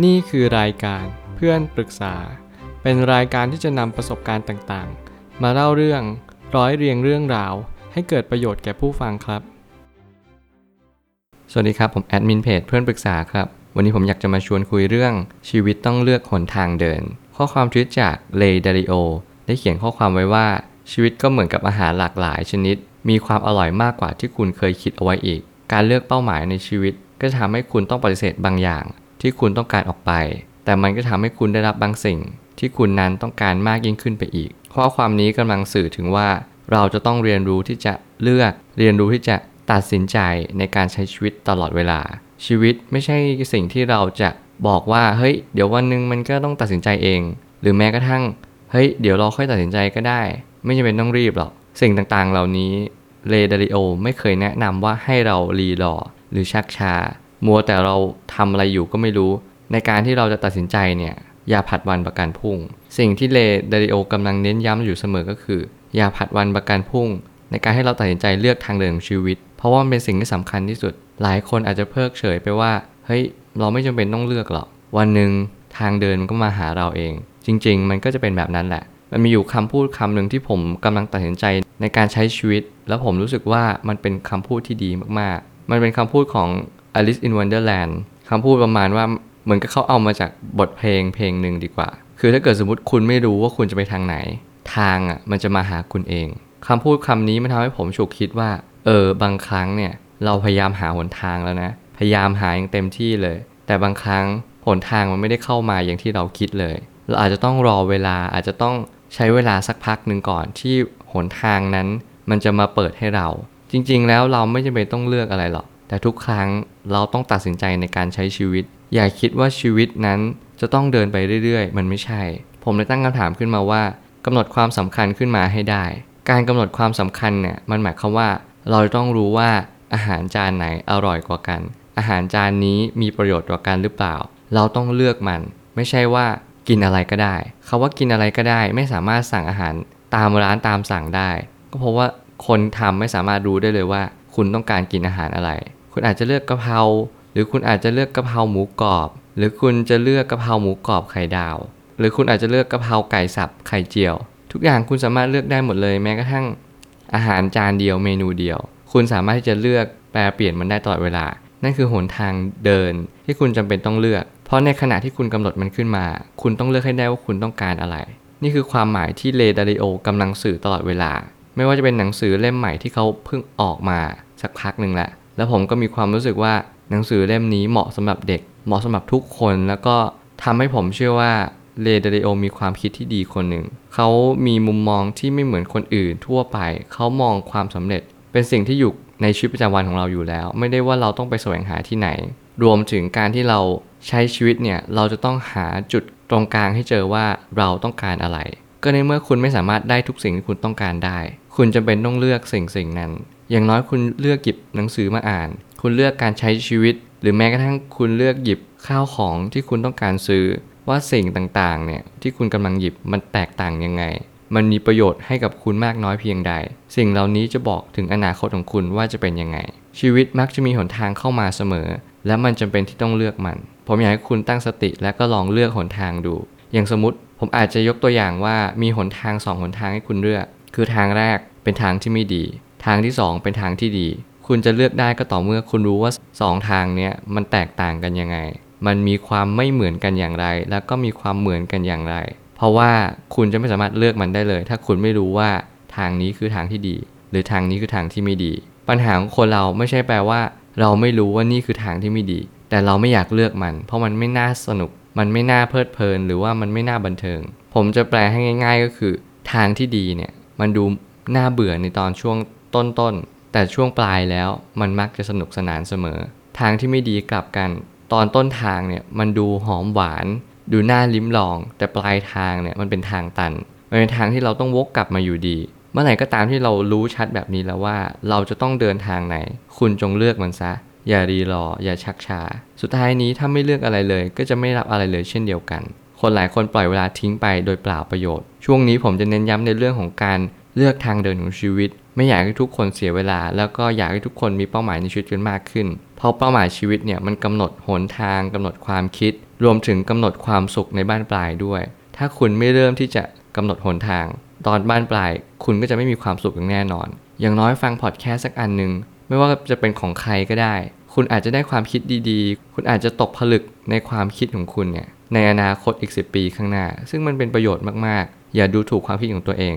นี่คือรายการเพื่อนปรึกษา เป็นรายการที่จะนำประสบการณ์ต่างๆ มาเล่าเรื่องร้อยเรียงเรื่องราว ให้เกิดประโยชน์แก่ผู้ฟังครับ สวัสดีครับ ผมแอดมินเพจเพื่อนปรึกษาครับ วันนี้ผมอยากจะมาชวนคุยเรื่องชีวิตต้องเลือกหนทางเดิน ข้อความทวิตจากเลดาริโอได้เขียนข้อความไว้ว่า ชีวิตก็เหมือนกับอาหารหลากหลายชนิด มีความอร่อยมากกว่าที่คุณเคยคิดเอาไว้อีก การเลือกเป้าหมายในชีวิต ก็จะทำให้คุณต้องปฏิเสธบางอย่าง ที่คุณต้องการออกไป แต่มันก็ทำให้คุณได้รับบางสิ่ง ที่คุณนั้นต้องการมากยิ่งขึ้นไปอีก ข้อความนี้กำลังสื่อถึงว่า เราจะต้องเรียนรู้ที่จะเลือก เรียนรู้ที่จะตัดสินใจในการใช้ชีวิตตลอดเวลา ชีวิตไม่ใช่สิ่งที่เราจะบอกว่าเฮ้ย เดี๋ยววันหนึ่งมันก็ต้องตัดสินใจเอง หรือแม้กระทั่งเฮ้ยเดี๋ยวเราค่อยตัดสินใจก็ได้ ไม่จำเป็นต้องรีบหรอกสิ่งต่างๆ เหล่านี้เลดาริโอไม่เคยแนะนำว่าให้เรารีรอหรือชักช้า มัวแต่เราทำอะไรอยู่ก็ไม่รู้ ในการที่เราจะตัดสินใจเนี่ยอย่าผัดวันประกันพรุ่ง สิ่งที่เลดาริโอกำลังเน้นย้ำอยู่เสมอก็คือ อย่าผัดวันประกันพรุ่ง ในการให้เราตัดสินใจเลือกทางเดินของชีวิต เพราะว่ามันเป็นสิ่งที่สำคัญที่สุด หลายคนอาจจะเพิกเฉยไปว่าเฮ้ยเราไม่จำเป็นต้องเลือกหรอกวันหนึ่งทางเดินมันก็มาหาเราเอง จริง ๆ มันก็จะเป็นแบบนั้นแหละ มันมีอยู่คำพูดคำหนึ่งที่ผมกำลังตัดสินใจในการใช้ชีวิต แล้วผมรู้สึกว่ามันเป็นคำพูดที่ดีมากๆ มันเป็นคำพูดของ Alice in Wonderland คำพูดประมาณว่าเหมือนกับเขาเอามาจากบทเพลงเพลงหนึ่งดีกว่า คือถ้าเกิดสมมติคุณไม่รู้ว่าคุณจะไปทางไหน ทางอะมันจะมาหาคุณเองคำพูดคำนี้มันทำให้ผมฉุกคิดว่า เออบางครั้งเนี่ยเราพยายามหาหนทางแล้วนะ พยายามหาอย่างเต็มที่เลย แต่บางครั้งหนทางมันไม่ได้เข้ามาอย่างที่เราคิดเลย เราอาจจะต้องรอเวลาอาจจะต้องใช้เวลาสักพักหนึ่งก่อนที่หนทางนั้น มันจะมาเปิดให้เรา จริง ๆ แล้วเราไม่จำเป็นต้องเลือกอะไรหรอก แต่ทุกครั้งเราต้องตัดสินใจในการใช้ชีวิต อย่าคิดว่าชีวิตนั้นจะต้องเดินไปเรื่อยๆ มันไม่ใช่ ผมเลยตั้งคำถามขึ้นมาว่ากำหนดความสำคัญขึ้นมาให้ได้ การกำหนดความสำคัญเนี่ยมันหมายความว่า เราต้องรู้ว่าอาหารจานไหนอร่อยกว่ากัน อาหารจานนี้มีประโยชน์กว่ากันหรือเปล่า เราต้องเลือกมัน ไม่ใช่ว่ากินอะไรก็ได้คาว่ากินอะไรก็ได้ ไม่สามารถสั่งอาหารตามร้านตามสั่งได้ ก็เพราะว่าคนทำไม่สามารถรู้ได้เลยว่า คุณต้องการกินอาหารอะไร คุณอาจจะเลือกกะเพราหรือคุณอาจจะเลือกกะเพราหมูกรอบ หรือคุณจะเลือกกะเพราหมูกรอบไข่ดาว หรือคุณอาจจะเลือกกะเพราไก่สับไข่เจียว ทุกอย่างคุณสามารถเลือกได้หมดเลยแม้กระทั่ง อาหารจานเดียวเมนูเดียว คุณสามารถที่จะเลือกแปลเปลี่ยนมันได้ตลอดเวลา นั่นคือหนทางเดินที่คุณจำเป็นต้องเลือก เพราะในขณะที่คุณกำหนดมันขึ้นมา คุณต้องเลือกให้ได้ว่าคุณต้องการอะไร นี่คือความหมายที่เลดาริโอกำลังสื่อตลอดเวลา ไม่ว่าจะเป็นหนังสือเล่มใหม่ที่เขาเพิ่งออกมาสักพักหนึ่งแหละ แล้วผมก็มีความรู้สึกว่าหนังสือเล่มนี้เหมาะสำหรับเด็ก เหมาะสำหรับทุกคน แล้วก็ทำให้ผมเชื่อว่าเลดาริโอมีความคิดที่ดีคนหนึ่ง เขามีมุมมองที่ไม่เหมือนคนอื่นทั่วไป เขามองความสำเร็จ เป็นสิ่งที่อยู่ในชีวิตประจำวันของเราอยู่แล้ว ไม่ได้ว่าเราต้องไปแสวงหาที่ไหน รวมถึงการที่เราใช้ชีวิตเนี่ย เราจะต้องหาจุดตรงกลางให้เจอว่าเราต้องการอะไร ก็ในเมื่อคุณไม่สามารถได้ทุกสิ่งที่คุณต้องการได้ คุณจะเป็นต้องเลือกสิ่งสิ่งนั้น อย่างน้อยคุณเลือกหยิบหนังสือมาอ่าน คุณเลือกการใช้ชีวิต หรือแม้กระทั่งคุณเลือกหยิบข้าวของที่คุณต้องการซื้อ ว่าสิ่งต่างๆเนี่ยที่คุณกำลังหยิบมันแตกต่างยังไง มันมีประโยชน์ให้กับคุณมากน้อยเพียงใด สิ่งเหล่านี้จะบอกถึงอนาคตของคุณว่าจะเป็นยังไง ชีวิตมักจะมีหนทางเข้ามาเสมอ และมันจำเป็นที่ต้องเลือกมัน ผมอยากให้คุณตั้งสติและก็ลองเลือกหนทางดู อย่างสมมติผมอาจจะยกตัวอย่างว่ามีหนทางสองหนทางให้คุณเลือก คือทางแรกเป็นทางที่ไม่ดี ทางที่สองเป็นทางที่ดี คุณจะเลือกได้ก็ต่อเมื่อคุณรู้ว่าสองทางเนี้ยมันแตกต่างกันยังไง มันมีความไม่เหมือนกันอย่างไร แล้วก็มีความเหมือนกันอย่างไร เพราะว่าคุณจะไม่สามารถเลือกมันได้เลย ถ้าคุณไม่รู้ว่าทางนี้คือทางที่ดี หรือทางนี้คือทางที่ไม่ดี ปัญหาของคนเราไม่ใช่แปลว่า เราไม่รู้ว่านี่คือทางที่ไม่ดี แต่เราไม่อยากเลือกมัน เพราะมันไม่น่าสนุก มันไม่น่าเพลิดเพลิน หรือว่ามันไม่น่าบันเทิง ผมจะแปลให้ง่าย ๆ ก็คือ ทางที่ดีเนี่ยมันดูน่าเบื่อในตอนช่วง ต้นๆ แต่ช่วงปลายแล้วมันมักจะสนุกสนานเสมอ ทางที่ไม่ดีกลับกัน ตอนต้นทางเนี่ยมันดูหอมหวาน ดูน่าลิ้มลอง แต่ปลายทางเนี่ยมันเป็นทางตันมันเป็นทางที่เราต้องวกกลับมาอยู่ดี เมื่อไหร่ก็ตามที่เรารู้ชัดแบบนี้แล้วว่า เราจะต้องเดินทางไหน คุณจงเลือกมันซะ อย่ารีรอ อย่าชักช้า สุดท้ายนี้ถ้าไม่เลือกอะไรเลย ก็จะไม่รับอะไรเลยเช่นเดียวกัน คนหลายคนปล่อยเวลาทิ้งไปโดยเปล่าประโยชน์ ช่วงนี้ผมจะเน้นย้ำในเรื่องของการเลือกทางเดินของชีวิต ไม่อยากให้ทุกคนเสียเวลา แล้วก็อยากให้ทุกคนมีเป้าหมายในชีวิตกันมากขึ้น เพราะเป้าหมายชีวิตเนี่ยมันกำหนดหนทางกำหนดความคิด รวมถึงกำหนดความสุขในบ้านปลายด้วย ถ้าคุณไม่เริ่มที่จะกำหนดหนทาง ตอนบ้านปลาย คุณก็จะไม่มีความสุขอย่างแน่นอน อย่างน้อยฟังพอดแคสต์สักอันหนึ่งไม่ว่าจะเป็นของใครก็ได้ คุณอาจจะได้ความคิดดีๆ คุณอาจจะตกผลึกในความคิดของคุณเนี่ยในอนาคตอีก 10 ปีข้างหน้า ซึ่งมันเป็นประโยชน์มากๆ อย่าดูถูกความคิดของตัวเอง